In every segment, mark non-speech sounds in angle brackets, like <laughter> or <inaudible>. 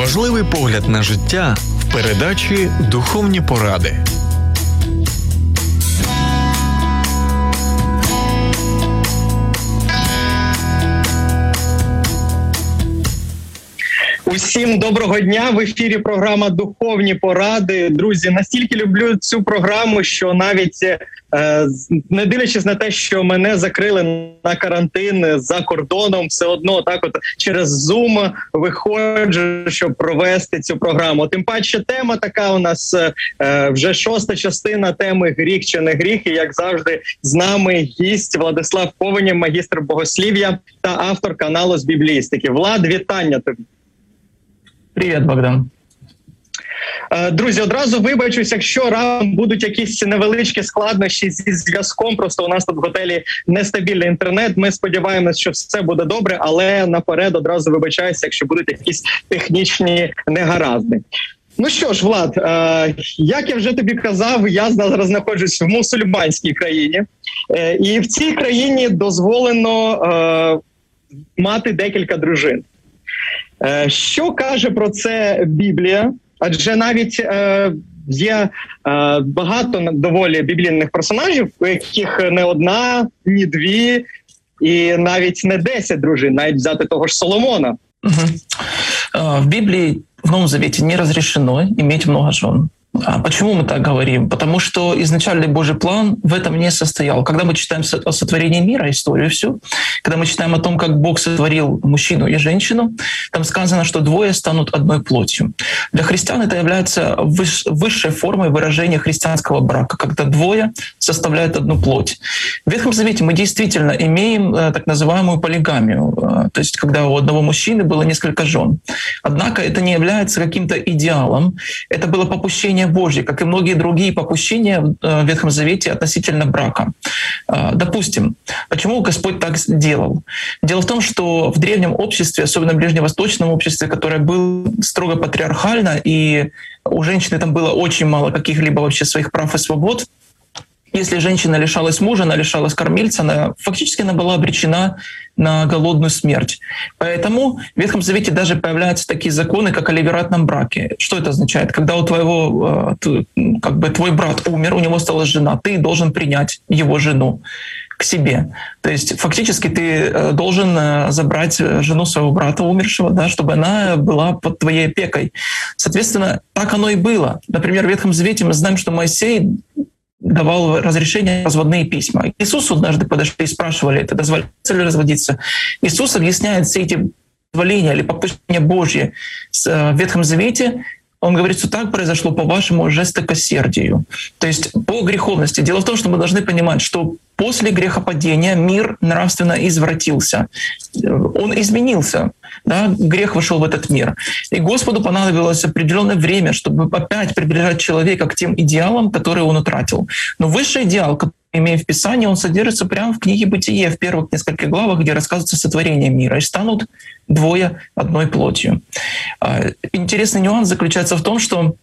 Важливий погляд на життя в передачі Духовні поради. Усім доброго дня в ефірі. Програма Духовні поради. Друзі, настільки люблю цю програму, що навіть е, не дивлячись на те, що мене закрили на карантин за кордоном, все одно так, от через Zoom виходжу, щоб провести цю програму. Тим паче, тема така у нас е, вже шоста частина теми гріх чи не гріх. І як завжди, з нами гість Владислав Повенєв, магістр богослів'я та автор каналу з біблістики. Влад, вітання тобі. Привіт, Богдан. Е, друзі, одразу вибачусь, якщо раптом будуть якісь невеличкі складнощі зі зв'язком. Просто у нас тут в готелі нестабільний інтернет. Ми сподіваємося, що все буде добре, але наперед одразу вибачаюся, якщо будуть якісь технічні негаразди. Ну що ж, Влад, е, як я вже тобі казав, я зараз знаходжусь в мусульманській країні, е, і в цій країні дозволено мати декілька дружин. Е, що каже про це Біблія? Адже навіть е, є е, багато доволі біблійних персонажів, у яких не одна, ні дві, і навіть не десять дружин, навіть взяти того ж Соломона. Угу. В Біблії в Новом Завете не разрешено иметь много жен. А почему мы так говорим? Потому что изначальный Божий план в этом не состоял. Когда мы читаем о сотворении мира, историю всю, когда мы читаем о том, как Бог сотворил мужчину и женщину, там сказано, что двое станут одной плотью. Для христиан это является высшей формой выражения христианского брака, когда двое составляют одну плоть. В Ветхом Завете мы действительно имеем э, так называемую полигамию, э, то есть когда у одного мужчины было несколько жен. Однако это не является каким-то идеалом, это было попущение попущение Божье, как и многие другие попущения э, в Ветхом Завете относительно брака. Э, допустим, почему Господь так сделал? Дело в том, что в древнем обществе, особенно в ближневосточном обществе, которое было строго патриархально, и у женщины там было очень мало каких-либо вообще своих прав и свобод, если женщина лишалась мужа, она лишалась кормильца, она фактически она была обречена на голодную смерть. Поэтому в Ветхом Завете даже появляются такие законы, как о ливератном браке. Что это означает? Когда у твоего, э, как бы твой брат умер, у него осталась жена, ты должен принять его жену к себе. То есть фактически ты э, должен э, забрать жену своего брата умершего, да, чтобы она была под твоей опекой. Соответственно, так оно и было. Например, в Ветхом Завете мы знаем, что Моисей давал разрешение разводные письма. Иисусу однажды подошли и спрашивали, это дозволяется ли разводиться. Иисус объясняет все эти позволения или попущения Божьи э, в Ветхом Завете он говорит, что так произошло по вашему жестокосердию. То есть по греховности. Дело в том, что мы должны понимать, что после грехопадения мир нравственно извратился. Он изменился. Да? Грех вошел в этот мир. И Господу понадобилось определенное время, чтобы опять приближать человека к тем идеалам, которые он утратил. Но высший идеал, имея в Писании, он содержится прямо в книге «Бытие», в первых нескольких главах, где рассказывается сотворение мира. И станут двое одной плотью. А, интересный нюанс заключается в том, что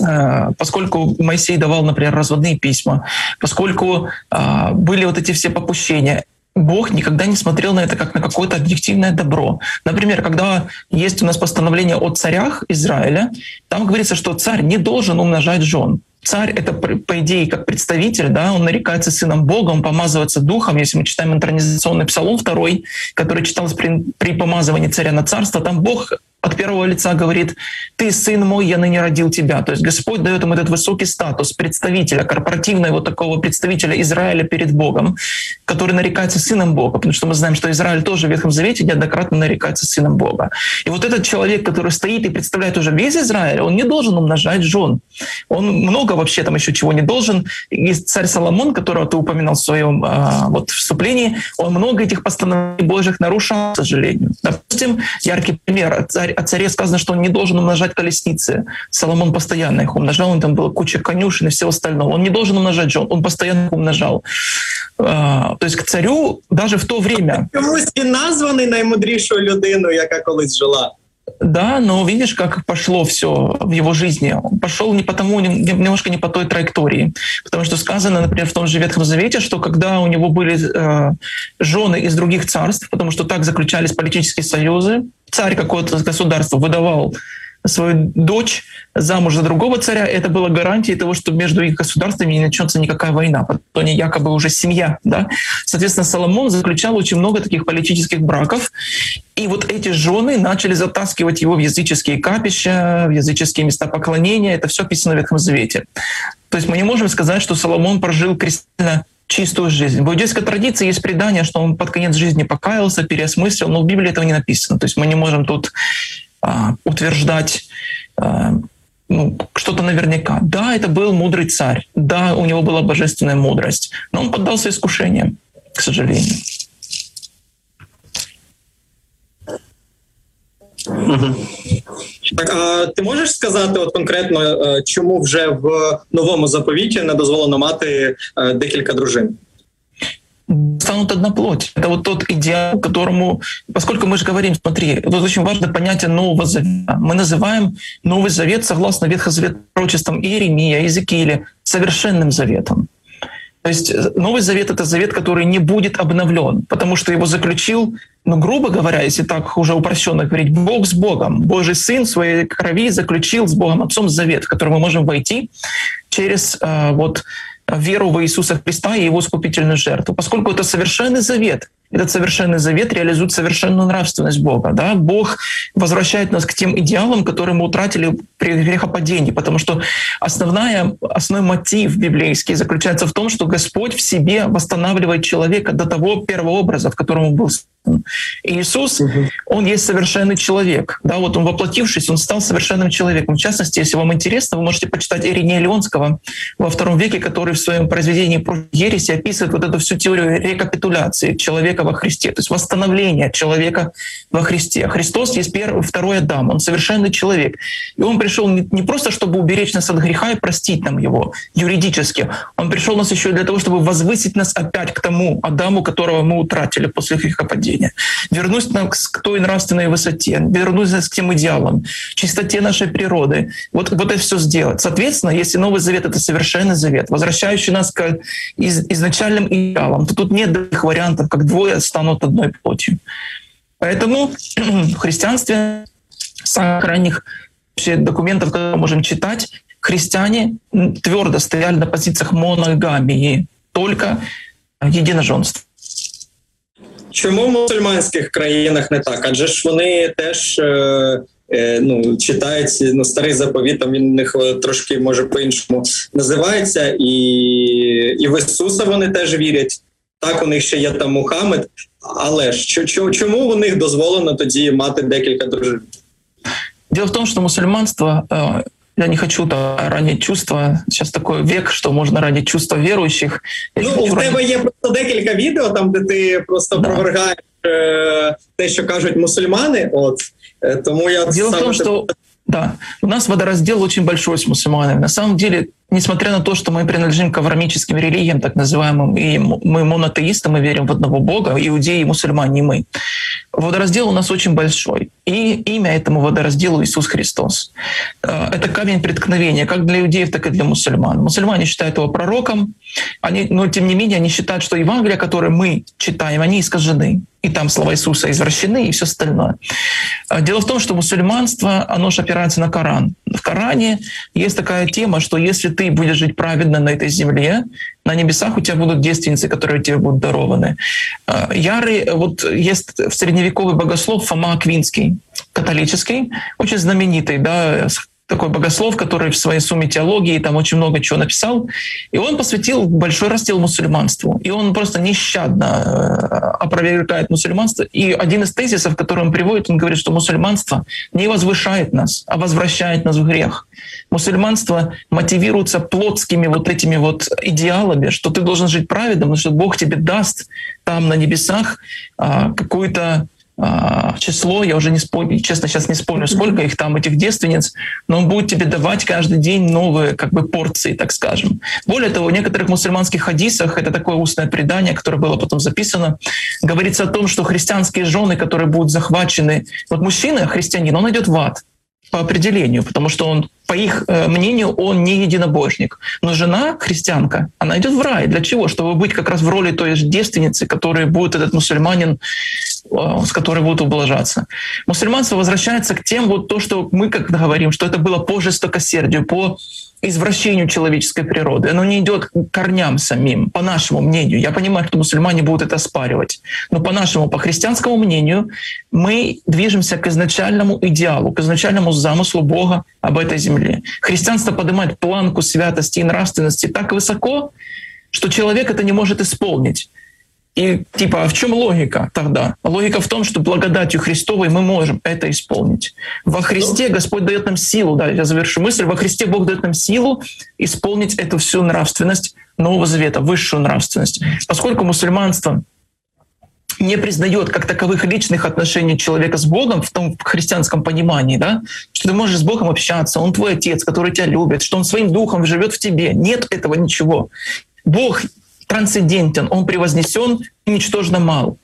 а, поскольку Моисей давал, например, разводные письма, поскольку а, были вот эти все попущения, Бог никогда не смотрел на это как на какое-то объективное добро. Например, когда есть у нас постановление о царях Израиля, там говорится, что царь не должен умножать жен. Царь — это, по идее, как представитель, да, он нарекается сыном Бога, он помазывается духом. Если мы читаем интернизационный псалом второй, который читался при, при помазывании царя на царство, там Бог от первого лица говорит, ты сын мой, я ныне родил тебя. То есть Господь дает ему этот высокий статус представителя, корпоративного вот такого представителя Израиля перед Богом, который нарекается сыном Бога, потому что мы знаем, что Израиль тоже в Ветхом Завете неоднократно нарекается сыном Бога. И вот этот человек, который стоит и представляет уже весь Израиль, он не должен умножать жен. Он много вообще там еще чего не должен. И царь Соломон, которого ты упоминал в своем а, вот, вступлении, он много этих постановлений Божьих нарушал, к сожалению. Допустим, яркий пример. Царь о царе сказано, что он не должен умножать колесницы. Соломон постоянно их умножал, он там было куча конюшен и всего остального. Он не должен умножать жен, он постоянно их умножал. А, то есть к царю даже в то время... Чомусь він названий наймудрішою людиною, яка колись жила. Да, но видишь, как пошло все в его жизни. Он пошел не по тому, немножко не по той траектории. Потому что сказано, например, в том же Ветхом Завете, что когда у него были э, жены из других царств, потому что так заключались политические союзы, царь какого-то государства выдавал свою дочь замуж за другого царя, это было гарантией того, что между их государствами не начнется никакая война, потому что они якобы уже семья. Да? Соответственно, Соломон заключал очень много таких политических браков, и вот эти жены начали затаскивать его в языческие капища, в языческие места поклонения. Это все описано в Ветхом Завете. То есть мы не можем сказать, что Соломон прожил кристально чистую жизнь. В иудейской традиции есть предание, что он под конец жизни покаялся, переосмыслил, но в Библии этого не написано. То есть мы не можем тут утверждать а, ну, что-то наверняка. Да, это был мудрый царь, да, у него была божественная мудрость, но он поддался искушениям, к сожалению. Так, а ти можеш сказати, от конкретно, чому вже в новому заповіті не дозволено мати декілька дружин? Станут одна. Это вот тот идеал, которому, поскольку мы же говорим, смотри, вот очень важно понятие Нового Завета. Мы называем Новый Завет, согласно Ветхозаветным пророчествам Иеремия, Иезекииля, совершенным заветом. То есть э, Новый Завет — это завет, который не будет обновлен, потому что его заключил, ну, грубо говоря, если так уже упрощенно говорить, Бог с Богом. Божий Сын в своей крови заключил с Богом Отцом завет, в который мы можем войти через э, вот веру в Иисуса Христа и Его искупительную жертву. Поскольку это совершенный завет, этот совершенный завет реализует совершенную нравственность Бога. Да? Бог возвращает нас к тем идеалам, которые мы утратили при грехопадении, потому что основная, основной мотив библейский заключается в том, что Господь в себе восстанавливает человека до того первого образа, в котором он был и Иисус, он есть совершенный человек. Да, вот он воплотившись, он стал совершенным человеком. В частности, если вам интересно, вы можете почитать Иринея Леонского во втором веке, который в своем произведении про ереси описывает вот эту всю теорию рекапитуляции человека человека во Христе, то есть восстановление человека во Христе. Христос есть первый, второй Адам, он совершенный человек. И он пришел не, просто, чтобы уберечь нас от греха и простить нам его юридически, он пришел нас еще для того, чтобы возвысить нас опять к тому Адаму, которого мы утратили после грехопадения. Вернуть нас к той нравственной высоте, вернуть к тем идеалам, чистоте нашей природы. Вот, вот это все сделать. Соответственно, если Новый Завет — это совершенный завет, возвращающий нас к из, изначальным идеалам, то тут нет других вариантов, как двое станут одной плотью. Поэтому <clears throat> в христианстве самых ранних документов, которые мы можем читать, христиане твердо стояли на позициях моногамии, только єдиножонства. Чому в мусульманських країнах не так? Адже ж вони теж е, е, ну, читають ну, старий заповіт, він у них трошки може по-іншому називається, і, і в Ісуса вони теж вірять. Так, у них ще є там Мухаммед, але ж чому у них дозволено тоді мати декілька дружин? Дело в том, что мусульманство, я не хочу там ранить чувства, сейчас такой век, что можно ранить чувства верующих. Я ну, у тебе ранить... є просто декілька відео, там, де ти просто да. провергаєш е, те, що кажуть мусульмани. От, е, тому я Дело в том, что да, у нас водораздел очень большой с мусульманами. На самом деле несмотря на то, что мы принадлежим к аврамическим религиям, так называемым, и мы монотеисты, мы верим в одного Бога, иудеи, мусульмане, мы. Водораздел у нас очень большой. И имя этому водоразделу Иисус Христос. Э, это камень преткновения как для иудеев, так и для мусульман. Мусульмане считают его пророком, они, но тем не менее они считают, что Евангелие, которое мы читаем, они искажены. И там слова Иисуса извращены и все остальное. Э, дело в том, что мусульманство, оно же опирается на Коран. В Коране есть такая тема, что если ты будешь жить праведно на этой земле, на небесах у тебя будут девственницы, которые тебе будут дарованы. А, ярый, вот есть в средневековый богослов Фома Аквинский, католический, очень знаменитый, да, такой богослов, который в своей сумме теологии там очень много чего написал. И он посвятил большой раздел мусульманству. И он просто нещадно э, опровергает мусульманство. И один из тезисов, который он приводит, он говорит, что мусульманство не возвышает нас, а возвращает нас в грех. Мусульманство мотивируется плотскими вот этими вот идеалами, что ты должен жить праведно, потому что Бог тебе даст там на небесах а, какую-то число, я уже не спомню, честно, сейчас не вспомню, сколько их там, этих девственниц, но он будет тебе давать каждый день новые как бы порции, так скажем. Более того, в некоторых мусульманских хадисах, это такое устное предание, которое было потом записано, говорится о том, что христианские жены, которые будут захвачены, вот мужчина, христианин, он идет в ад, по определению, потому что он, по их э, мнению, он не единобожник. Но жена, христианка, она идет в рай. Для чего? Чтобы быть как раз в роли той же девственницы, которой будет этот мусульманин, э, с которой будут ублажаться. Мусульманство возвращается к тем, вот то, что мы как говорим, что это было по жестокосердию, по извращению человеческой природы. Оно не идет к корням самим, по нашему мнению. Я понимаю, что мусульмане будут это спаривать. Но по нашему, по христианскому мнению, мы движемся к изначальному идеалу, к изначальному замыслу Бога об этой земле. Христианство поднимает планку святости и нравственности так высоко, что человек это не может исполнить. И типа, а в чем логика тогда? Логика в том, что благодатью Христовой мы можем это исполнить. Во Христе Господь дает нам силу, да, я завершу мысль, во Христе Бог дает нам силу исполнить эту всю нравственность Нового Завета, высшую нравственность. Поскольку мусульманство не признает как таковых личных отношений человека с Богом в том христианском понимании, да, что ты можешь с Богом общаться, Он твой отец, который тебя любит, что Он своим духом живет в тебе. Нет этого ничего. Бог трансцендентен, он превознесен и ничтожно мал.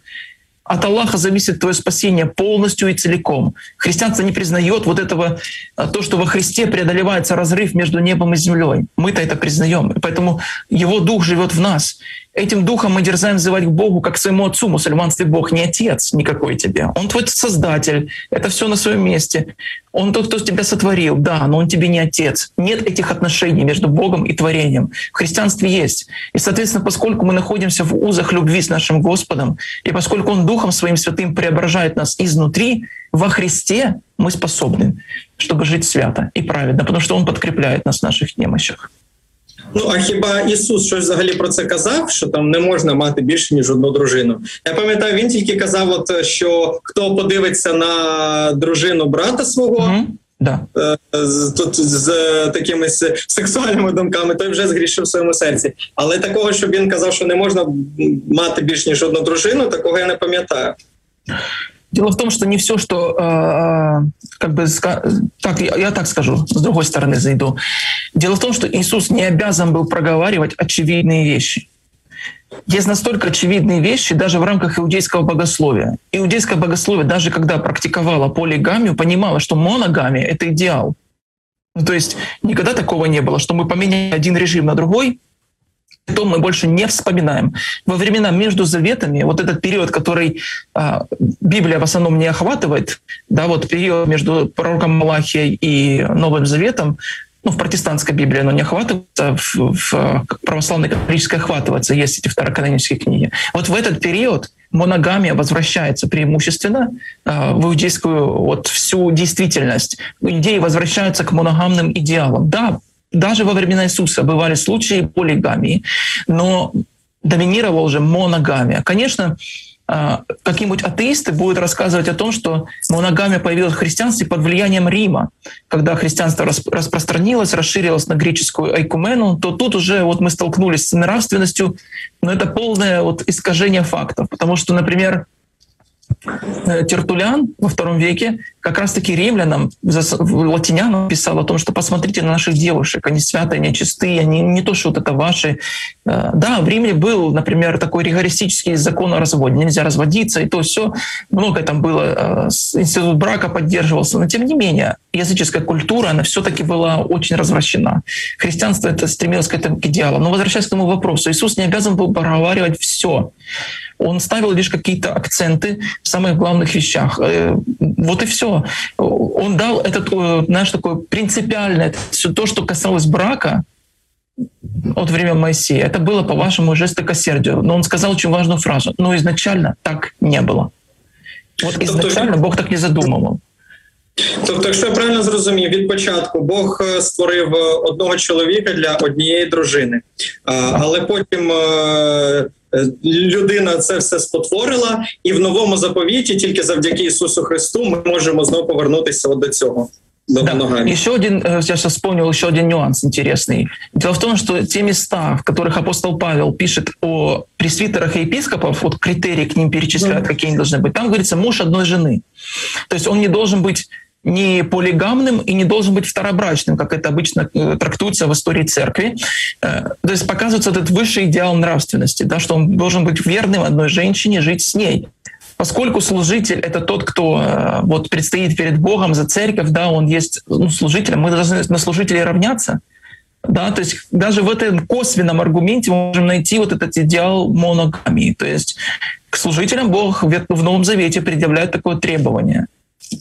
От Аллаха зависит твое спасение полностью и целиком. Христианство не признает вот этого, а, то, что во Христе преодолевается разрыв между небом и землей. Мы-то это признаем. поэтому Его Дух живет в нас. Этим духом мы дерзаем взывать к Богу как к своему отцу. Мусульманстве Бог не отец никакой тебе. Он твой создатель. Это все на своем месте. Он тот, кто тебя сотворил, да, но он тебе не отец. Нет этих отношений между Богом и творением. В христианстве есть. И, соответственно, поскольку мы находимся в узах любви с нашим Господом, и поскольку Он Духом Своим Святым преображает нас изнутри, во Христе мы способны, чтобы жить свято и праведно, потому что Он подкрепляет нас в наших немощах. Ну а хіба Ісус щось взагалі про це казав? Що там не можна мати більше ніж одну дружину? Я пам'ятаю, він тільки казав, от що хто подивиться на дружину брата свого. Mm-hmm. Да. Тут з такими сексуальними думками, той вже згрішив в своєму серці. Але такого, щоб він казав, що не можна мати більш ніж одну дружину, такого я не пам'ятаю. Дело в том, что не все, что, э, как бы, так, я так скажу, с другой стороны зайду. Дело в том, что Иисус не обязан был проговаривать очевидные вещи. Есть настолько очевидные вещи даже в рамках иудейского богословия. Иудейское богословие, даже когда практиковало полигамию, понимало, что моногамия — это идеал. Ну, то есть никогда такого не было, что мы поменяли один режим на другой, то мы больше не вспоминаем. Во времена между заветами, вот этот период, который а, Библия в основном не охватывает, да, вот период между пророком Малахией и Новым Заветом, ну, в протестантской Библии оно не охватывается, в, в православной католической охватывается, есть эти второканонические книги. Вот в этот период моногамия возвращается преимущественно э, в иудейскую вот всю действительность. Идеи возвращаются к моногамным идеалам. Да, даже во времена Иисуса бывали случаи полигамии, но доминировала уже моногамия. Конечно, а, какие-нибудь атеисты будут рассказывать о том, что моногамия появилась в христианстве под влиянием Рима. Когда христианство распространилось, расширилось на греческую айкумену, то тут уже вот мы столкнулись с нравственностью, но это полное вот искажение фактов. Потому что, например, Тертулян во втором веке как раз-таки римлянам, латинянам писал о том, что посмотрите на наших девушек, они святые, они чистые, они не то, что вот это ваши. Э, да, в Риме был, например, такой ригористический закон о разводе, нельзя разводиться, и то все, многое там было, э, институт брака поддерживался, но тем не менее языческая культура, она все-таки была очень развращена. Христианство это стремилось к этому идеалу. Но возвращаясь к этому вопросу, Иисус не обязан был проговаривать все он ставил лишь какие-то акценты в самых главных вещах. Э, вот и все. Он дал этот, э, знаешь, такое принципиальное, все то, что касалось брака, от времен Моисея. Это было, по-вашему, жестокосердию. Но он сказал очень важную фразу. Но изначально так не было. Вот изначально Бог так не задумывал. Тобто, якщо я правильно зрозумів, від початку Бог е, створив е, одного чоловіка для однієї дружини, але потім е, людина це все спотворила, і в новому заповіті, тільки завдяки Ісусу Христу, ми можемо знову повернутися до цього. да. ногами. Еще один, э, я сейчас вспомнил еще один нюанс интересный. Дело в том, что те места, в которых апостол Павел пишет о пресвитерах и епископов, вот критерии к ним перечисляют, да. какие они должны быть, там говорится муж одной жены. То есть он не должен быть не полигамным и не должен быть второбрачным, как это обычно э, трактуется в истории церкви. Э, то есть показывается этот высший идеал нравственности, да, что он должен быть верным одной женщине, жить с ней. Поскольку служитель — это тот, кто э, вот предстоит перед Богом за церковь, да, он есть ну, служителем, мы должны на служителей равняться. Да, то есть даже в этом косвенном аргументе мы можем найти вот этот идеал моногамии. То есть к служителям Бог в Новом Завете предъявляет такое требование —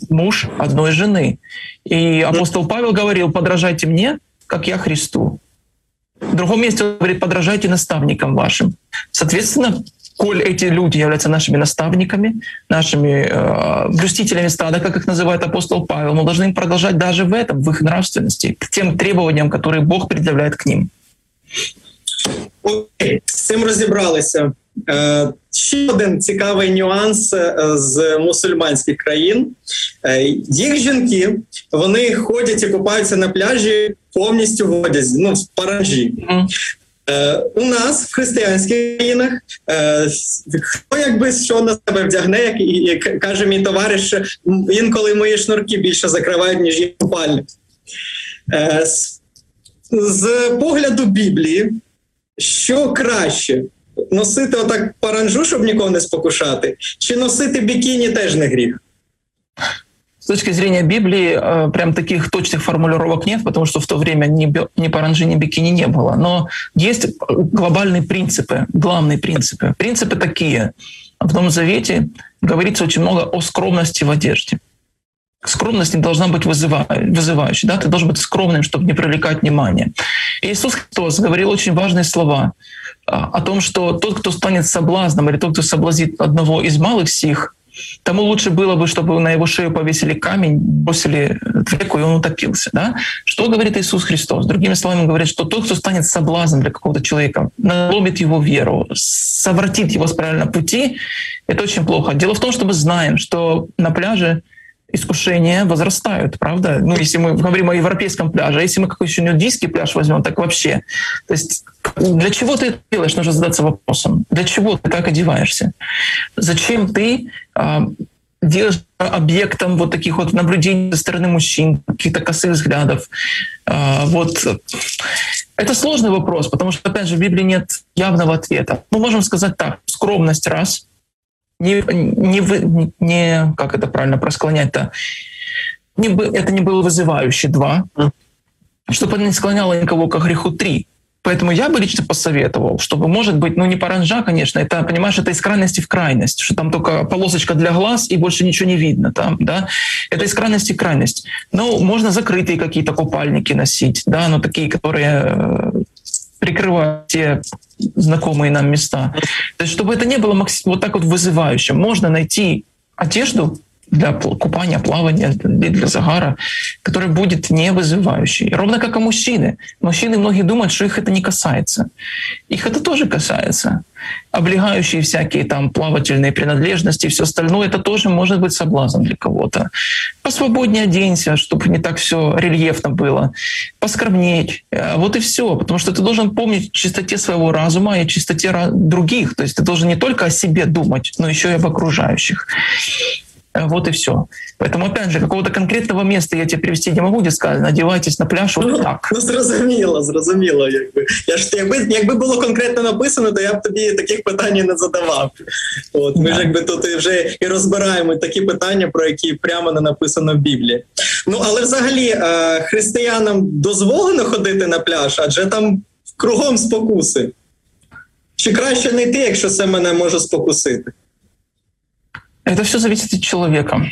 муж одной жены. И апостол Павел говорил, подражайте мне, как я Христу. В другом месте он говорит, подражайте наставникам вашим. Соответственно, коль эти люди являются нашими наставниками, нашими э, блюстителями стада, как их называет апостол Павел, мы должны им продолжать даже в этом, в их нравственности, к тем требованиям, которые Бог предъявляет к ним. Окей, з цим розібралися. Е, ще один цікавий нюанс е, з мусульманських країн. Е, їх жінки вони ходять і купаються на пляжі повністю в одязі, ну в паранжі. У нас в християнських країнах хто якби що на себе вдягне, як і каже мій товариш, інколи мої шнурки більше закривають, ніж їх купальник. З погляду Біблії, що краще носити отак паранжу, щоб нікого не спокушати, чи носити бікіні теж не гріх? С точки зрения Библии, э, прям таких точных формулировок нет, потому что в то время ни, ни паранжи, ни бикини не было. Но есть глобальные принципы, главные принципы. Принципы такие. В Новом Завете говорится очень много о скромности в одежде. Скромность не должна быть вызывающей. Да? Ты должен быть скромным, чтобы не привлекать внимание. И Иисус Христос говорил очень важные слова а, о том, что тот, кто станет соблазном, или тот, кто соблазнит одного из малых сих, тому лучше было бы, чтобы на его шею повесили камень, бросили реку, и он утопился. Да? Что говорит Иисус Христос? Другими словами, он говорит, что тот, кто станет соблазном для какого-то человека, наломит его веру, совратит его с правильного пути, это очень плохо. Дело в том, что мы знаем, что на пляже искушения возрастают, правда? Ну, если мы говорим о европейском пляже, а если мы какой-то еще нудийский пляж возьмем, так вообще. То есть для чего ты это делаешь, нужно задаться вопросом. Для чего ты так одеваешься? Зачем ты э, делаешь объектом вот таких вот наблюдений со стороны мужчин, каких-то косых взглядов? Э, вот. Это сложный вопрос, потому что, опять же, в Библии нет явного ответа. Мы можем сказать так, скромность — раз — не, не, не как это правильно просклонять-то, не, это не было вызывающе, два, чтобы это не склоняло никого к греху, три. Поэтому я бы лично посоветовал, чтобы, может быть, ну не паранжа, конечно, это, понимаешь, это из крайности в крайность, что там только полосочка для глаз и больше ничего не видно там, да. Это из крайности в крайность. Ну, можно закрытые какие-то купальники носить, да, но такие, которые э, прикрывают те знакомые нам места. То есть, чтобы это не было вот так вот вызывающим. Можно найти одежду для купания, плавания, для загара, который будет не вызывающий. Ровно как и мужчины. Мужчины многие думают, что их это не касается. Их это тоже касается облегающие всякие там плавательные принадлежности и все остальное, это тоже может быть соблазн для кого-то. Посвободнее оденься, чтобы не так все рельефно было. Поскромнеть. Э, вот и все. Потому что ты должен помнить чистоте своего разума и чистоте других. То есть ты должен не только о себе думать, но еще и об окружающих. Э, вот и все. Поэтому, опять же, какого-то конкретного места я тебе привести не могу, де сказано, одівайтесь на пляж, от ну, так. Ну, зрозуміло, зрозуміло. Якби. Я ж, якби, якби було конкретно написано, то я б тобі таких питань не задавав. От, Ми yeah. ж якби тут вже і розбираємо такі питання, про які прямо не написано в Біблії. Ну, але взагалі е, християнам дозволено ходити на пляж, адже там кругом спокуси. Чи краще не йти, якщо це мене може спокусити? Это все зависит от человека.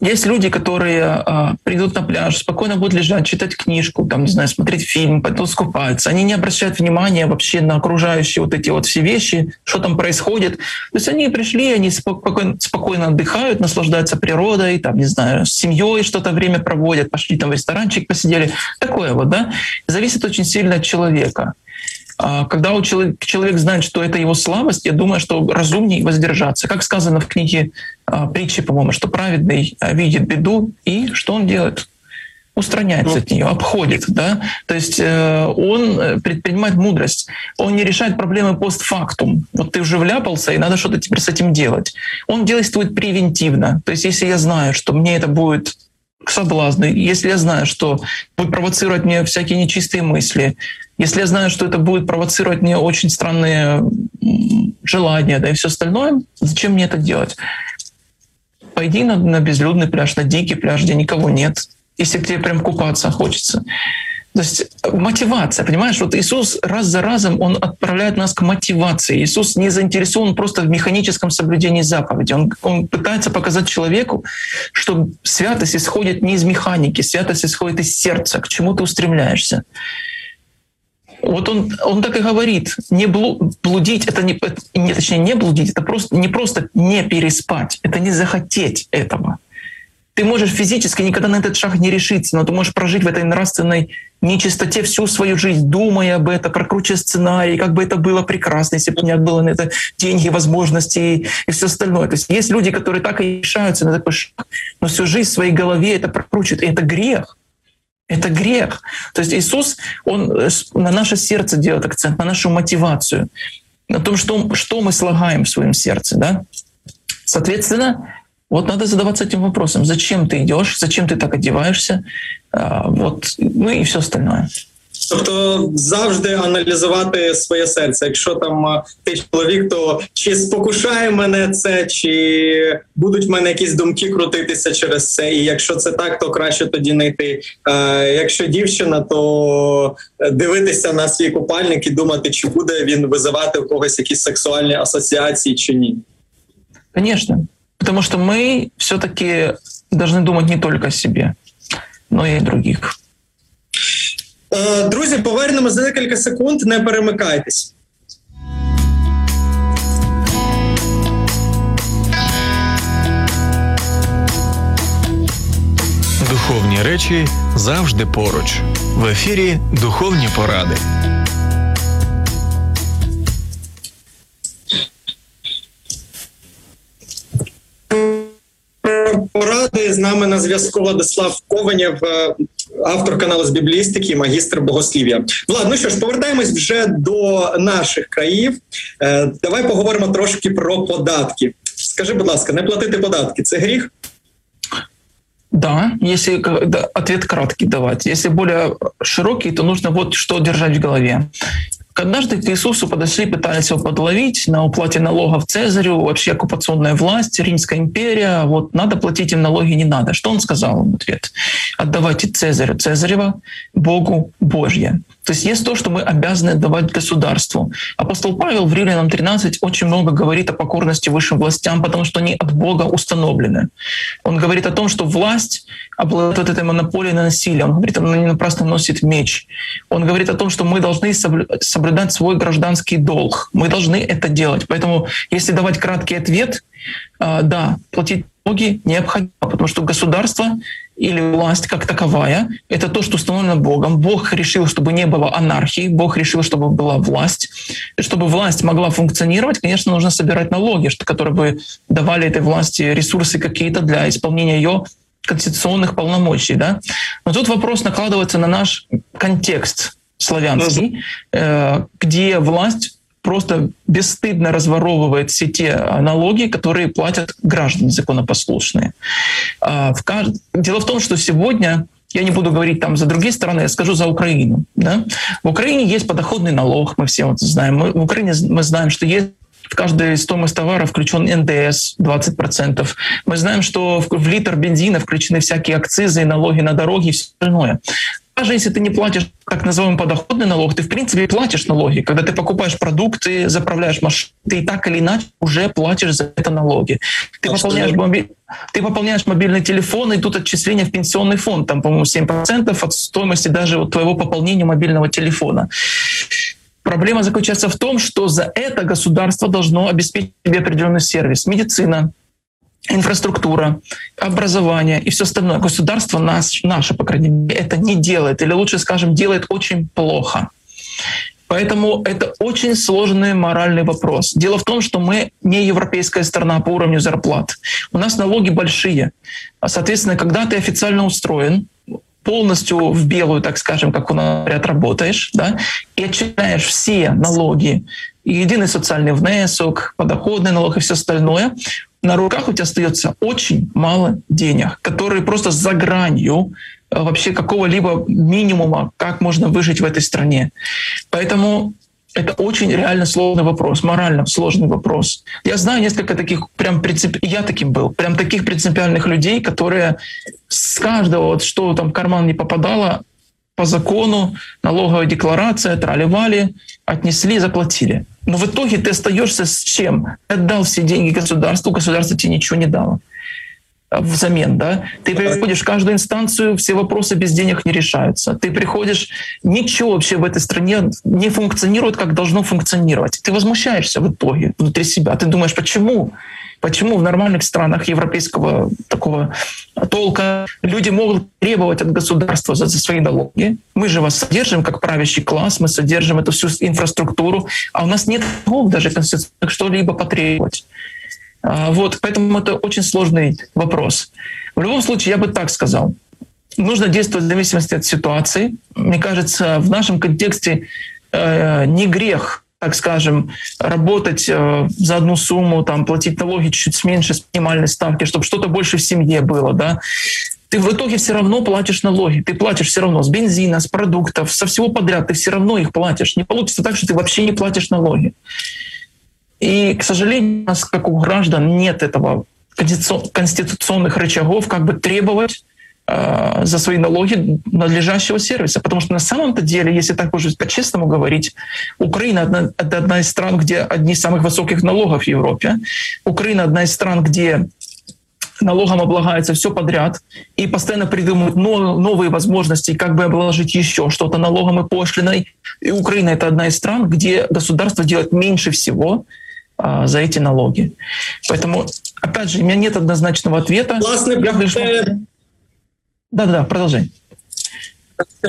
Есть люди, которые э, придут на пляж, спокойно будут лежать, читать книжку, там, не знаю, смотреть фильм, пойдут скупаться. Они не обращают внимания вообще на окружающие вот эти вот все вещи, что там происходит. То есть они пришли, они спокойно, спокойно отдыхают, наслаждаются природой, там, не знаю, с семьей что-то время проводят, пошли там в ресторанчик, посидели. Такое вот, да. Зависит очень сильно от человека. А когда у человек, человек знает, что это его слабость, я думаю, что разумнее воздержаться. Как сказано в книге а, притчи, по-моему, что праведный а, видит беду, и что он делает? устраняется ну. от нее, обходит, да, то есть э, он предпринимает мудрость, он не решает проблемы постфактум. Вот ты уже вляпался, и надо что-то теперь с этим делать. Он действует превентивно, то есть если я знаю, что мне это будет соблазны, если я знаю, что будет провоцировать мне всякие нечистые мысли, если я знаю, что это будет провоцировать мне очень странные желания, да и все остальное, зачем мне это делать? Пойди на, на безлюдный пляж, на дикий пляж, где никого нет, если тебе прям купаться хочется. То есть мотивация, понимаешь, вот Иисус раз за разом, Он отправляет нас к мотивации. Иисус не заинтересован просто в механическом соблюдении заповеди. Он, он пытается показать человеку, что святость исходит не из механики, святость исходит из сердца, к чему ты устремляешься. Вот он, он так и говорит, не блудить, это не, не, точнее не блудить, это просто, не просто не переспать, это не захотеть этого. Ты можешь физически никогда на этот шаг не решиться, но ты можешь прожить в этой нравственной нечистоте всю свою жизнь, думая об этом, прокручивая сценарий, как бы это было прекрасно, если бы у меня было на это деньги, возможности и, и все остальное. То есть есть люди, которые так и решаются на такой шаг, но всю жизнь в своей голове это прокручивают, и это грех. Это грех. То есть Иисус, Он э, на наше сердце делает акцент, на нашу мотивацию, на том, что, что мы слагаем в своем сердце. Да? Соответственно, вот надо задаваться этим вопросом. Зачем ты идешь? Зачем ты так одеваешься? А, вот, ну и все остальное. Тобто завжди аналізувати своє серце. Якщо там ти чоловік, то чи спокушає мене це, чи будуть в мене якісь думки крутитися через це. І якщо це так, то краще тоді не йти. Якщо дівчина, то дивитися на свій купальник і думати, чи буде він визивати у когось якісь сексуальні асоціації, чи ні. Звісно. Потому что мы все-таки должны думать не только о себе, но и о других. Е, друзі, повернемо за декілька секунд. Не перемикайтесь. Духовні речі завжди поруч. В ефірі Духовні поради. Нами на зв'язку Владислав Кованєв, е, автор каналу з біблістики, магістр богослів'я. Влад, ну що ж, повертаємось вже до наших країв. Е, давай поговоримо трошки про податки. Скажи, будь ласка, не платити податки це гріх? Да, если да, ответ краткий давать. Если более широкий, то нужно вот что держать в голове. Однажды к Иисусу подошли, пытались его подловить на уплате налогов Цезарю, вообще оккупационная власть, Римская империя, вот надо платить им налоги, не надо. Что он сказал им в ответ? Отдавайте Цезарю Цезарева, Богу Божье. То есть есть то, что мы обязаны отдавать государству. Апостол Павел в Римлянам 13 очень много говорит о покорности высшим властям, потому что они от Бога установлены. Он говорит о том, что власть обладает этой монополией на насилие. Он говорит, она не напрасно носит меч. Он говорит о том, что мы должны соблюдать свой гражданский долг. Мы должны это делать. Поэтому, если давать краткий ответ, а, да, платить налоги необходимо, потому что государство или власть как таковая — это то, что установлено Богом. Бог решил, чтобы не было анархии, Бог решил, чтобы была власть. И чтобы власть могла функционировать, конечно, нужно собирать налоги, которые бы давали этой власти ресурсы какие-то для исполнения ее конституционных полномочий. Да? Но тут вопрос накладывается на наш контекст славянский, э, где власть просто бесстыдно разворовывает все те налоги, которые платят граждане законопослушные. А, дело в том, что сегодня я не буду говорить там за другие страны, я скажу за Украину. Да? В Украине есть подоходный налог, мы все вот знаем. Мы, в Украине мы знаем, что есть в каждой стоимость товара включен НДС 20%. Мы знаем, что в, в литр бензина включены всякие акцизы, налоги на дороги и все остальное даже если ты не платишь так называемый подоходный налог, ты в принципе платишь налоги. Когда ты покупаешь продукты, заправляешь машину, ты так или иначе уже платишь за это налоги. Ты, пополняешь, моби... ты пополняешь мобильный телефон, и тут отчисления в пенсионный фонд, там, по-моему, 7% от стоимости даже вот твоего пополнения мобильного телефона. Проблема заключается в том, что за это государство должно обеспечить тебе определенный сервис. Медицина, инфраструктура, образование и все остальное. Государство нас, наше, по крайней мере, это не делает, или лучше скажем, делает очень плохо. Поэтому это очень сложный моральный вопрос. Дело в том, что мы не европейская страна по уровню зарплат. У нас налоги большие. Соответственно, когда ты официально устроен, полностью в белую, так скажем, как у нас говорят, работаешь, да, и отчитаешь все налоги, и единый социальный внесок, подоходный налог и все остальное, на руках у тебя остается очень мало денег, которые просто за гранью э, вообще какого-либо минимума, как можно выжить в этой стране. Поэтому это очень реально сложный вопрос, морально сложный вопрос. Я знаю несколько таких прям принцип... я таким был, прям таких принципиальных людей, которые с каждого, вот, что там в карман не попадало, по закону, налоговая декларация, трали-вали, отнесли, заплатили. Но в итоге ты остаешься с чем? Ты отдал все деньги государству, государство тебе ничего не дало взамен, да, ты приходишь в каждую инстанцию, все вопросы без денег не решаются. Ты приходишь, ничего вообще в этой стране не функционирует, как должно функционировать. Ты возмущаешься в итоге внутри себя. Ты думаешь, почему? Почему в нормальных странах европейского такого толка люди могут требовать от государства за, за свои налоги? Мы же вас содержим как правящий класс, мы содержим эту всю инфраструктуру, а у нас нет даже конституционных что-либо потребовать. А, вот, поэтому это очень сложный вопрос. В любом случае, я бы так сказал. Нужно действовать в зависимости от ситуации. Мне кажется, в нашем контексте э, не грех, так скажем, работать э, за одну сумму, там, платить налоги чуть меньше с минимальной ставки, чтобы что-то больше в семье было, да. Ты в итоге все равно платишь налоги. Ты платишь все равно с бензина, с продуктов, со всего подряд. Ты все равно их платишь. Не получится так, что ты вообще не платишь налоги. И, к сожалению, у нас, как у граждан, нет этого конституционных рычагов, как бы требовать э, за свои налоги надлежащего сервиса. Потому что на самом-то деле, если так уже по-честному говорить, Украина одна, это одна из стран, где одни из самых высоких налогов в Европе. Украина одна из стран, где налогом облагается все подряд и постоянно придумывают новые возможности, как бы обложить еще что-то налогом и пошлиной. И Украина — это одна из стран, где государство делает меньше всего за эти налоги. Поэтому, опять же, у меня нет однозначного ответа. Власне, я лишь... Да, да, продолжай.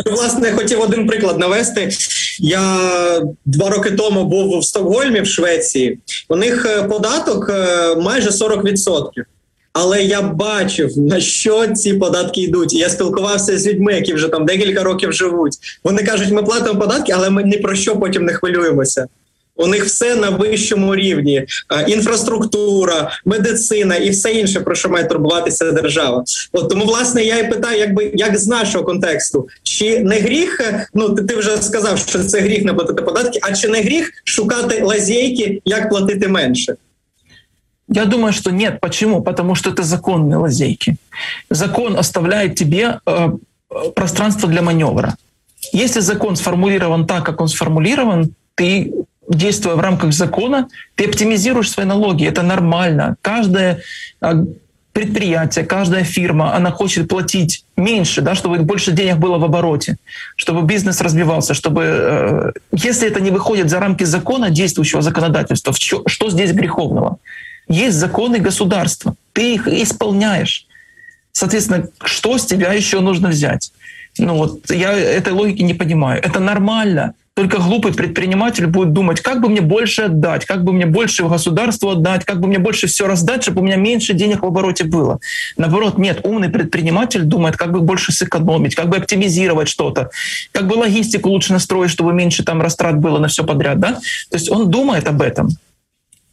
Власне, я хотів один приклад навести. Я два роки тому був в Стокгольмі в Швеції. У них податок майже 40%. Але я бачив на що ці податки йдуть. І я спілкувався з людьми, які вже там декілька років живуть. Вони кажуть, ми платимо податки, але ми ні про що потім не хвилюємося. У них все на вищому рівні: інфраструктура, медицина і все інше, про що має турбуватися держава. От тому, власне, я і питаю, якби як з нашого контексту, чи не гріх? Ну ти, ти вже сказав, що це гріх не платити податки, а чи не гріх шукати лазейки, як платити менше? Я думаю, что нет. Почему? Потому что это законные лазейки. Закон оставляет тебе э, пространство для маневра. Если закон сформулирован так, как он сформулирован, ты действуя в рамках закона, ты оптимизируешь свои налоги. Это нормально. Каждое э, предприятие, каждая фирма, она хочет платить меньше, да, чтобы больше денег было в обороте, чтобы бизнес развивался, чтобы, э, если это не выходит за рамки закона, действующего законодательства, что, что здесь греховного? Есть законы государства, ты их исполняешь. Соответственно, что с тебя еще нужно взять? Ну вот я этой логики не понимаю. Это нормально. Только глупый предприниматель будет думать, как бы мне больше отдать, как бы мне больше в государство отдать, как бы мне больше все раздать, чтобы у меня меньше денег в обороте было. Наоборот, нет, умный предприниматель думает, как бы больше сэкономить, как бы оптимизировать что-то, как бы логистику лучше настроить, чтобы меньше там растрат было на все подряд. Да? То есть он думает об этом.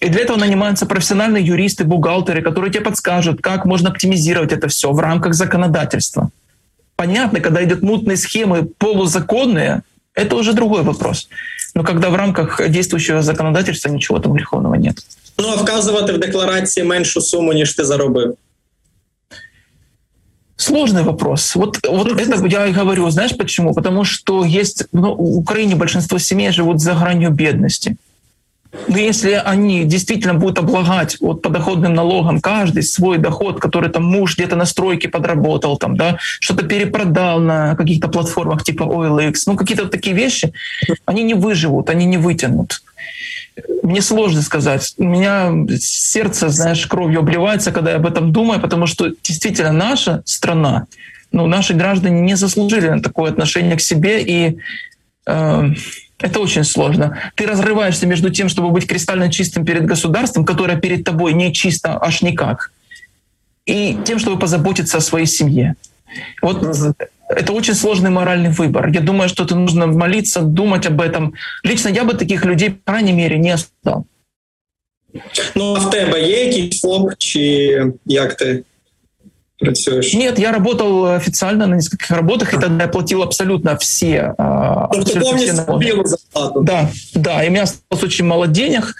И для этого нанимаются профессиональные юристы, бухгалтеры, которые тебе подскажут, как можно оптимизировать это все в рамках законодательства. Понятно, когда идут мутные схемы, полузаконные, это уже другой вопрос. Но когда в рамках действующего законодательства ничего там греховного нет. Ну, а вказувати в декларации меньшую сумму, ніж ти заробив? Сложный вопрос. Вот, вот это я и говорю. Знаешь почему? Потому что есть ну, в Украине большинство семей живут за гранью бедности. Но если они действительно будут облагать вот подоходным налогом каждый свой доход, который там муж где-то на стройке подработал, там, да, что-то перепродал на каких-то платформах типа OLX, ну какие-то вот такие вещи, они не выживут, они не вытянут. Мне сложно сказать. У меня сердце, знаешь, кровью обливается, когда я об этом думаю, потому что действительно наша страна, ну, наши граждане не заслужили такое отношение к себе, и э, это очень сложно. Ты разрываешься между тем, чтобы быть кристально чистым перед государством, которое перед тобой не чисто аж никак, и тем, чтобы позаботиться о своей семье. Вот это очень сложный моральный выбор. Я думаю, что это нужно молиться, думать об этом. Лично я бы таких людей, по крайней мере, не оставил. Ну, а в тебе є якийсь ФОП, чи як ти працюєш? Нет, я работал официально на нескольких работах, и тогда я платил абсолютно все, а, Тобто абсолютно все повністю налоги. білу зарплату. Да, да, и у меня осталось очень мало денег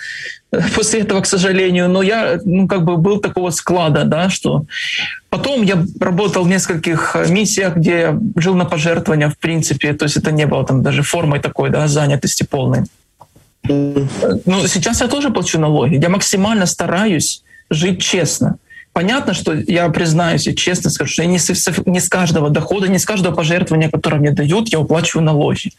э, после этого, к сожалению, но я, ну, как бы был такого склада, да, что потом я работал в нескольких э, миссиях, где я жил на пожертвования, в принципе, то есть это не было там даже формой такой, да, занятости полной. М. Ну, сейчас я тоже плачу налоги. Я максимально стараюсь жить честно. Понятно, что я признаюсь и честно скажу, что я не, с- не с каждого дохода, не с каждого пожертвования, которое мне дают, я уплачиваю налоги.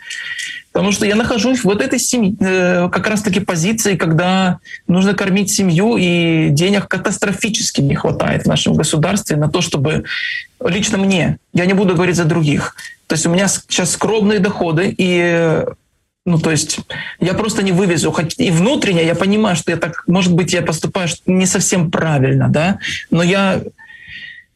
Потому что я нахожусь в вот этой семье, э, как раз-таки позиции, когда нужно кормить семью, и денег катастрофически не хватает в нашем государстве на то, чтобы лично мне, я не буду говорить за других, то есть у меня сейчас скромные доходы, и ну, то есть я просто не вывезу. Хоть и внутренне я понимаю, что я так, может быть, я поступаю не совсем правильно, да, но я,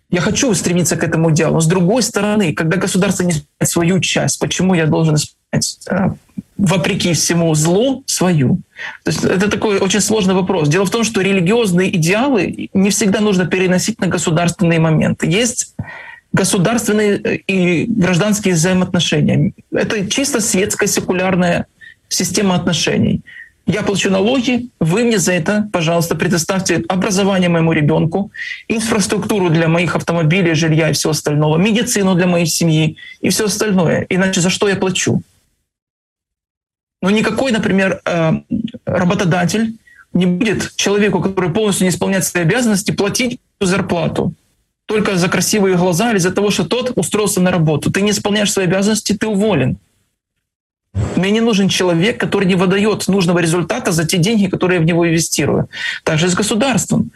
я хочу стремиться к этому делу. Но с другой стороны, когда государство не исполняет свою часть, почему я должен исполнять, э, вопреки всему злу, свою? То есть это такой очень сложный вопрос. Дело в том, что религиозные идеалы не всегда нужно переносить на государственные моменты. Есть государственные э, и гражданские взаимоотношения. Это чисто светская, секулярная система отношений. Я плачу налоги, вы мне за это, пожалуйста, предоставьте образование моему ребенку, инфраструктуру для моих автомобилей, жилья и всего остального, медицину для моей семьи и все остальное. Иначе за что я плачу? Ну, никакой, например, э, работодатель не будет человеку, который полностью не исполняет свои обязанности, платить зарплату только за красивые глаза или за того, что тот устроился на работу. Ты не исполняешь свои обязанности, ты уволен. Мне не нужен человек, который не выдает нужного результата за те деньги, которые я в него инвестирую. Также и с государством.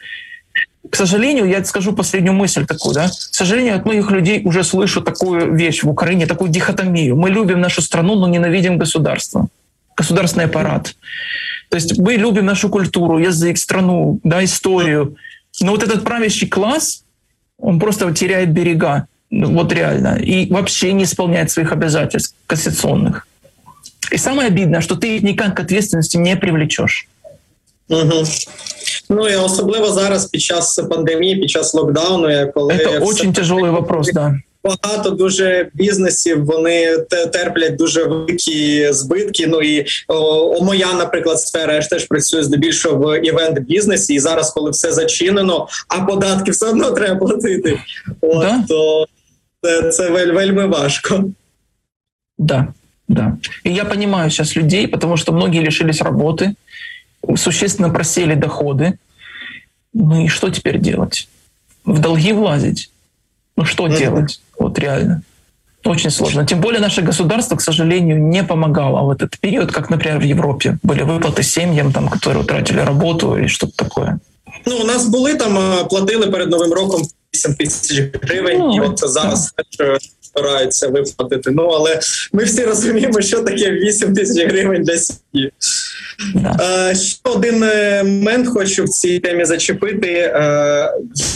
К сожалению, я скажу последнюю мысль такую, да. К сожалению, от многих людей уже слышу такую вещь в Украине, такую дихотомию. Мы любим нашу страну, но ненавидим государство, государственный аппарат. То есть мы любим нашу культуру, язык, страну, да, историю. Но вот этот правящий класс, он просто теряет берега, ну, вот реально, и вообще не исполняет своих обязательств конституционных. И самое обидное, что ты их никак к ответственности не привлечешь. Угу. Ну і особливо зараз під час пандемії, під час локдауну, я коли Это все- очень тяжелый вопрос, да. багато дуже бізнесів вони те- терплять дуже великі збитки. Ну і о, моя, наприклад, сфера я ж теж працюю здебільшого в івент бізнесі, і зараз, коли все зачинено, а податки все одно треба платити. От Да. то це, це вель- вельми важко. Да, да. И я понимаю сейчас людей, потому что многие лишились работы, существенно просели доходы. Ну и что теперь делать? В долги влазить? Ну что Мгм. делать? Вот реально. Очень сложно. Тем более наше государство, к сожалению, не помогало в этот период, как, например, в Европе. Были выплаты семьям, там, которые утратили работу и что-то такое. Ну, у нас були там, а, платили перед Новим роком 8 тисяч гривень, Ну, і от зараз теж е, стараються виплатити. Ну, але ми всі розуміємо, що таке 8 тисяч гривень для сім'ї. Да. Е, Ще один е, момент хочу в цій темі зачепити. Е,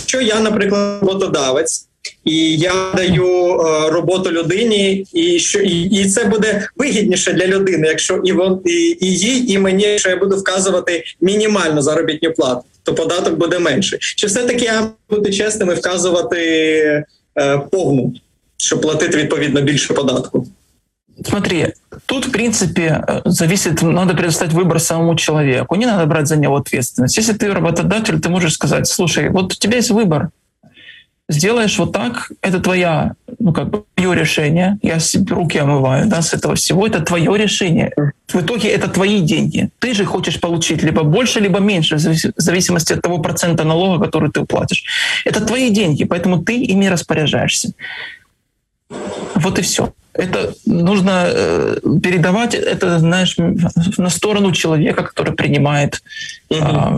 Що я, наприклад, роботодавець, і я даю е, роботу людині, і що і, і це буде вигідніше для людини, якщо і вон і, і їй, і мені, що я буду вказувати мінімальну заробітну плату, то податок буде менший. Чи все таки я маю бути чесним і вказувати е, повну, щоб платити відповідно більше податку? Смотри, тут, в принципе, э, зависит, надо предоставить выбор самому человеку. Не надо брать за него ответственность. Если ты работодатель, ты можешь сказать, слушай, вот у тебя есть выбор. Сделаешь вот так, это твоя, ну как бы, твое решение. Я руки омываю, да, с этого всего. Это твое решение. В итоге это твои деньги. Ты же хочешь получить либо больше, либо меньше, в завис- в зависимости от того процента налога, который ты уплатишь. Это твои деньги, поэтому ты ими распоряжаешься. Вот и все. Это нужно э, передавать это, знаешь, на сторону человека, который принимает э,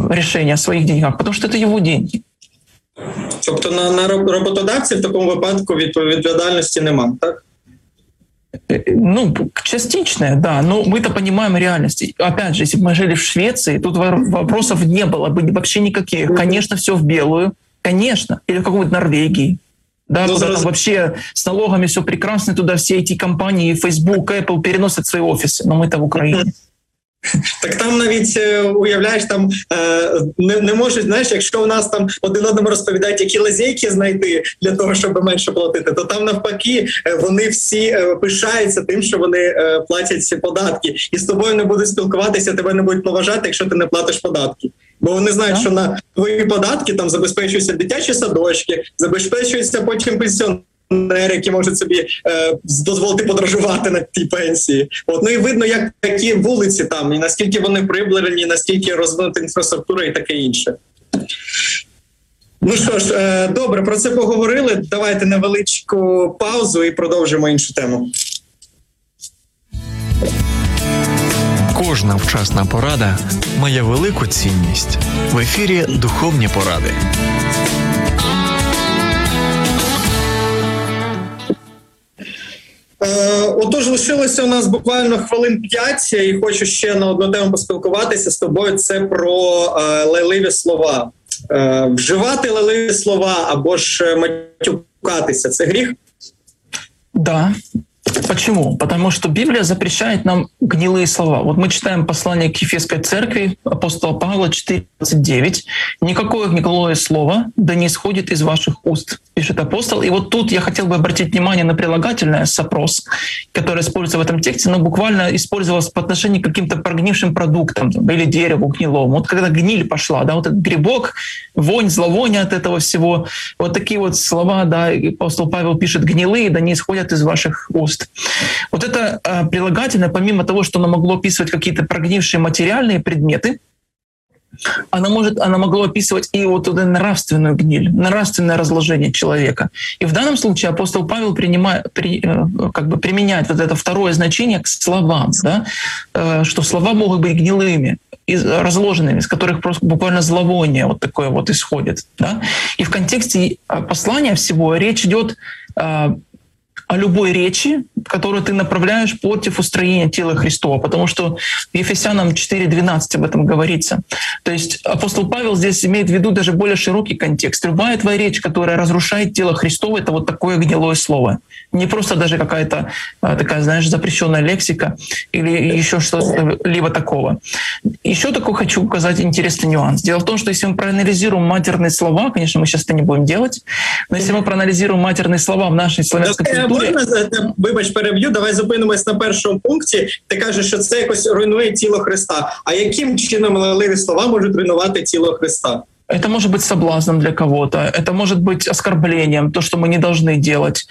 решение о своих деньгах, потому что это его деньги. Тобто на, на роб- роботодавців в такому випадку відпо- відповідальності нема, так? Э, Ну, частичная, да, но мы-то понимаем реальность. И Опять же, если бы мы жили в Швеции, тут вор- вопросов не было бы вообще никаких. Конечно, все в белую, конечно, или в какой-нибудь Норвегии. да, ну, куда вообще с налогами все прекрасно, туда все эти компании, Facebook, Apple переносят свои офисы, но мы-то в Украине. Так там навіть е, уявляєш, там е, не не можуть, знаєш, якщо у нас там один одному розповідають, які лазейки знайти для того, щоб менше платити, то там навпаки е, вони всі пишаються тим, що вони платять ці податки, і з тобою не будуть спілкуватися, тебе не будуть поважати, якщо ти не платиш податки. Бо вони знають, що на твої податки там забезпечуються дитячі садочки, забезпечуються потім пенсіонери, які можуть собі е, дозволити подорожувати на тій пенсії. От ну і видно, як такі вулиці там і наскільки вони приближені, наскільки розвинута інфраструктура і таке інше. Ну що ж, е, добре, про це поговорили. Давайте невеличку паузу і продовжимо іншу тему. Кожна вчасна порада має велику цінність в ефірі Духовні поради. Отож, лишилося у нас буквально хвилин п'ять, і хочу ще на одну тему поспілкуватися з тобою. Це про е, лайливі слова. Е, вживати лайливі слова або ж матюкатися це гріх? Да, Почему? Потому что Библия запрещает нам гнилые слова. Вот мы читаем послание к Ефесской церкви апостола Павла 4.29. «Никакое гнилое слово да не исходит из ваших уст», пишет апостол. И вот тут я хотел бы обратить внимание на прилагательное «сопрос», которое используется в этом тексте, но буквально использовалось по отношению к каким-то прогнившим продуктам или дереву гнилому. Вот когда гниль пошла, да, вот этот грибок, вонь, зловоние от этого всего, вот такие вот слова, да, апостол Павел пишет «гнилые да не исходят из ваших уст». Текст. Вот это э, прилагательное, помимо того, что оно могло описывать какие-то прогнившие материальные предметы, она может, она могло описывать и вот эту нравственную гниль, нравственное разложение человека. И в данном случае апостол Павел принимает, при, э, как бы применяет вот это второе значение к словам, да, э, что слова могут быть гнилыми, разложенными, из которых просто буквально зловоние вот такое вот исходит. Да? И в контексте послания всего речь идет о любой речи, которую ты направляешь против устроения тела Христова, потому что в Ефесянам 4.12 об этом говорится. То есть апостол Павел здесь имеет в виду даже более широкий контекст. Любая твоя речь, которая разрушает тело Христова, это вот такое гнилое слово. Не просто даже какая-то а, такая, знаешь, запрещенная лексика или еще что-то либо такого. Еще такой хочу указать интересный нюанс. Дело в том, что если мы проанализируем матерные слова, конечно, мы сейчас это не будем делать, но если мы проанализируем матерные слова в нашей славянской культуре, можна вибач, переб'ю. Давай зупинимось на першому пункті. Ти кажеш, що це якось руйнує тіло Христа. А яким чином леливі слова можуть руйнувати тіло Христа? Это может быть соблазном для кого-то, это может быть оскорблением, то, что мы не должны делать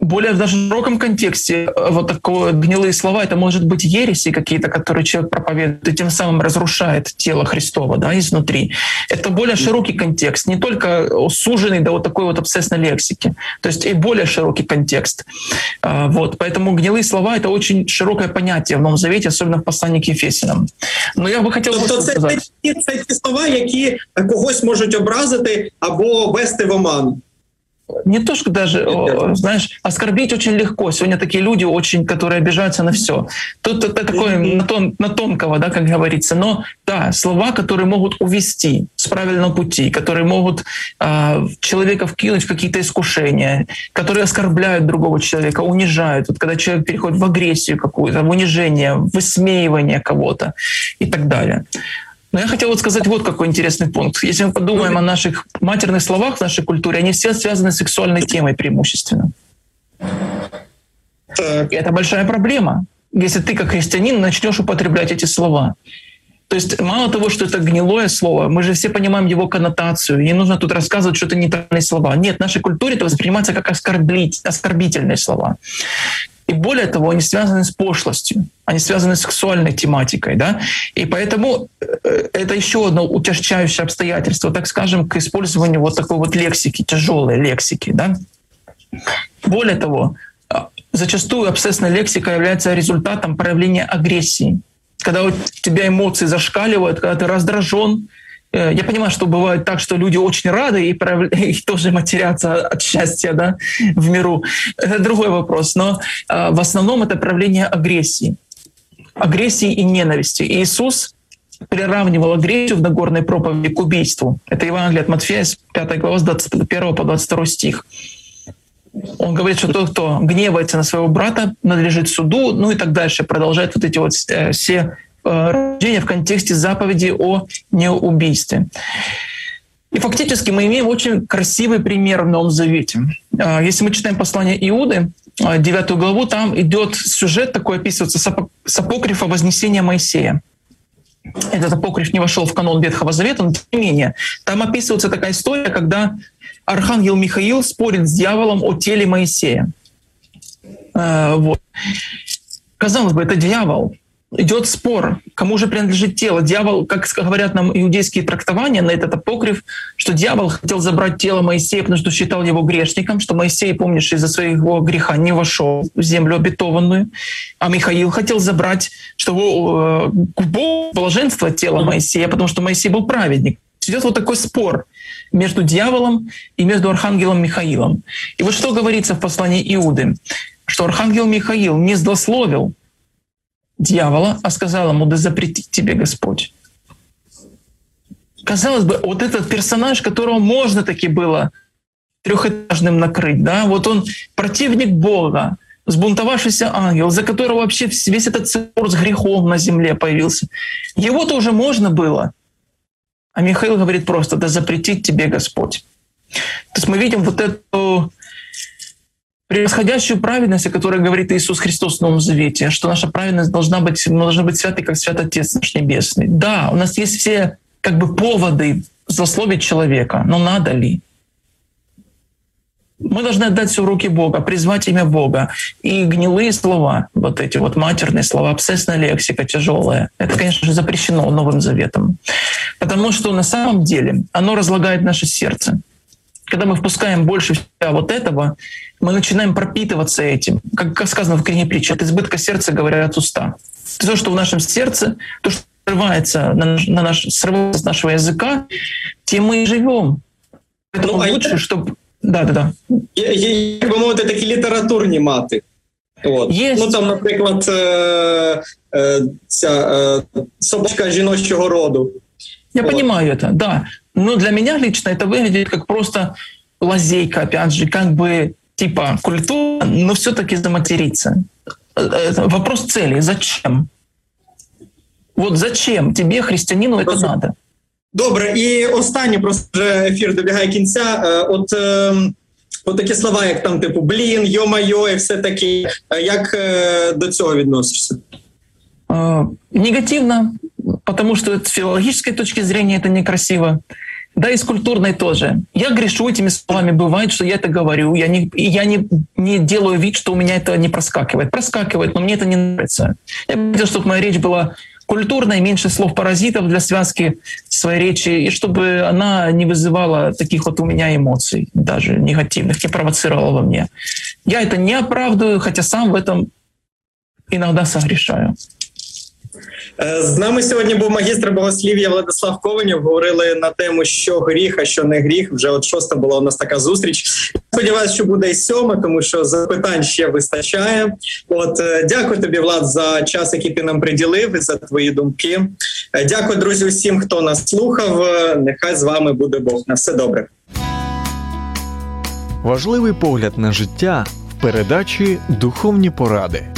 более в даже широком контексте э, вот такое гнилые слова, это может быть ереси какие-то, которые человек проповедует, и тем самым разрушает тело Христова да, изнутри. Это более широкий контекст, не только суженный до вот такой вот обсессной лексики, то есть и более широкий контекст. А, вот, поэтому гнилые слова — это очень широкое понятие в Новом Завете, особенно в послании к Ефесянам. Но я бы хотел тобто це, це, це ті слова, які когось можуть образити або вести в оману. Не то, что даже, знаешь, оскорбить очень легко. Сегодня такие люди очень, которые обижаются на все. Тут это такое на, тон, на тонкого, да, как говорится. Но да, слова, которые могут увести с правильного пути, которые могут э, человека вкинуть в какие-то искушения, которые оскорбляют другого человека, унижают. Вот когда человек переходит в агрессию какую-то, в унижение, в высмеивание кого-то и так далее. Но я хотел вот сказать вот какой интересный пункт. Если мы подумаем о наших матерных словах в нашей культуре, они все связаны с сексуальной темой преимущественно. И это большая проблема, если ты как христианин начнешь употреблять эти слова. То есть мало того, что это гнилое слово, мы же все понимаем его коннотацию. Не нужно тут рассказывать, что это нейтральные слова. Нет, в нашей культуре это воспринимается как оскорблить, оскорбительные слова. И более того, они связаны с пошлостью, они связаны с сексуальной тематикой. Да? И поэтому э, это еще одно утяжчающее обстоятельство, так скажем, к использованию вот такой вот лексики, тяжелой лексики. Да? Более того, а, зачастую обсессная лексика является результатом проявления агрессии. Когда у тебя эмоции зашкаливают, когда ты раздражен, Э, я понимаю, что бывает так, что люди очень рады и, <laughs> и тоже матерятся от счастья да, в миру. Это другой вопрос. Но э, в основном это проявление агрессии. Агрессии и ненависти. И Иисус приравнивал агрессию в Нагорной проповеди к убийству. Это Евангелие от Матфея, 5 глава, с 21 по 22 стих. Он говорит, что тот, кто гневается на своего брата, надлежит суду, ну и так дальше. Продолжает вот эти вот э, все э, рождения в контексте заповеди о неубийстве. И фактически мы имеем очень красивый пример в Новом Завете. Э, если мы читаем послание Иуды, 9 главу, там идет сюжет такой описывается с апокрифа вознесения Моисея. Этот апокриф не вошел в канон Ветхого Завета, но тем не менее, там описывается такая история, когда архангел Михаил спорит с дьяволом о теле Моисея. Э, вот. Казалось бы, это дьявол. Идет спор, кому же принадлежит тело. Дьявол, как говорят нам иудейские трактования на этот апокриф, что дьявол хотел забрать тело Моисея, потому что считал его грешником, что Моисей, помнишь, из-за своего греха не вошел в землю обетованную, а Михаил хотел забрать, что к Богу блаженство тела Моисея, потому что Моисей был праведник. Идет вот такой спор между дьяволом и между архангелом Михаилом. И вот что говорится в послании Иуды, что архангел Михаил не злословил дьявола, а сказал ему, да запретит тебе Господь. Казалось бы, вот этот персонаж, которого можно таки было трехэтажным накрыть, да, вот он противник Бога, сбунтовавшийся ангел, за которого вообще весь этот спор с грехом на земле появился. Его-то уже можно было. А Михаил говорит просто, да запретит тебе Господь. То есть мы видим вот эту превосходящую праведность, о которой говорит Иисус Христос в Новом Завете, что наша праведность должна быть, мы должны быть святы, как свят Отец наш Небесный. Да, у нас есть все как бы поводы засловить человека, но надо ли? Мы должны отдать все в руки Бога, призвать имя Бога. И гнилые слова, вот эти вот матерные слова, обсессная лексика тяжелая, это, конечно же, запрещено Новым Заветом. Потому что на самом деле оно разлагает наше сердце Когда мы впускаем больше в себя вот этого, мы начинаем пропитываться этим. Как, как сказано в книге притчи, от избытка сердца говорят уста. То, что в нашем сердце, то, что срывается, на наш, на наш, срывается с нашего языка, тем мы и живем. Поэтому ну, лучше, чтобы Да, да, да. Як би мовити, такі літературні мати. От. Є. Ну там, наприклад, е, е, ця е, собачка жіночого роду. Я вот. понимаю это, да. Но для меня лично это выглядит как просто лазейка, опять же, как бы типа культура, но все-таки заматериться. Это вопрос цели. Зачем? Вот зачем тебе, христианину, это Просто... надо? Добре, і останнє просто вже ефір добігає кінця. От от такі слова, як там, типу, блін, йо-майо, і все таке. Як до цього відносишся? Негативно, потому что с филологической точки зрения это некрасиво. Да и с культурной тоже. Я грешу этими словами. Бывает, что я это говорю. Я не, я не, не делаю вид, что у меня это не проскакивает. Проскакивает, но мне это не нравится. Я хотел, чтобы моя речь была культурной, меньше слов-паразитов для связки своей речи, и чтобы она не вызывала таких вот у меня эмоций, даже негативных, не провоцировала во мне. Я это не оправдываю, хотя сам в этом иногда согрешаю. Е, з нами сьогодні був магістр богослів'я Владислав Кованів. Говорили на тему, що гріх, а що не гріх. Вже от шоста була у нас така зустріч. Сподіваюся, що буде і сьома, тому що запитань ще вистачає. От е, дякую тобі, Влад, за час, який ти нам приділив, і за твої думки. Е, дякую, друзі, усім, хто нас слухав. Нехай з вами буде Бог. На все добре. Важливий погляд на життя в передачі Духовні поради.